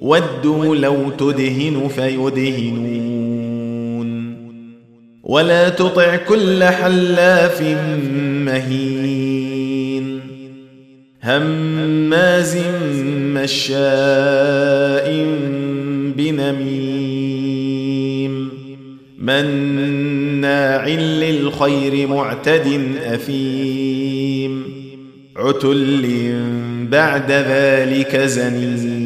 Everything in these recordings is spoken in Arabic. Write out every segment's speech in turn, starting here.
ودوا لو تدهن فيدهنون. ولا تطع كل حلاف مهين. هماز مشاء بنميم. مناع للخير معتد أثيم. عتل بعد ذلك زنيم.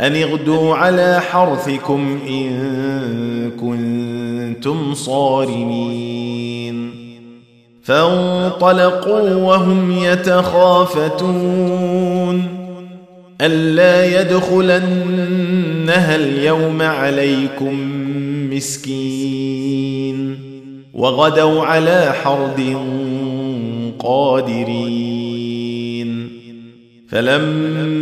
أن اغدوا على حرثكم إن كنتم صارمين. فانطلقوا وهم يتخافتون. ألا يدخلنها اليوم عليكم مسكين. وغدوا على حرد قادرين. فلما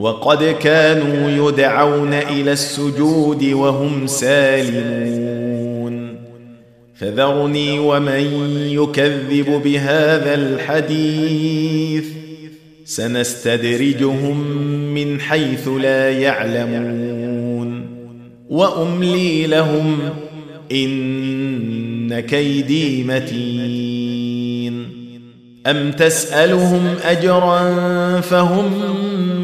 وقد كانوا يدعون إلى السجود وهم سالمون. فذرني ومن يكذب بهذا الحديث. سنستدرجهم من حيث لا يعلمون. وأملي لهم إن كيدي متين. أم تسألهم أجرا فهم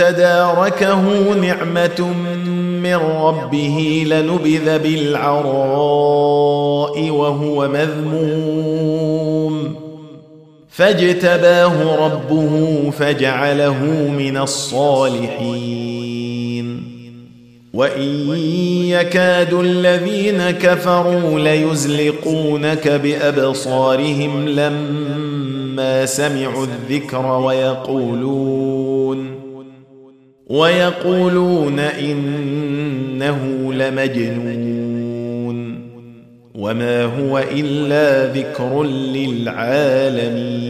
تداركه نعمة من ربه لنبذ بالعراء وهو مذموم. فاجتباه ربه فجعله من الصالحين. وإن يكاد الذين كفروا ليزلقونك بأبصارهم لما سمعوا الذكر ويقولون ويقولون إنه لمجنون وما هو إلا ذكر للعالمين.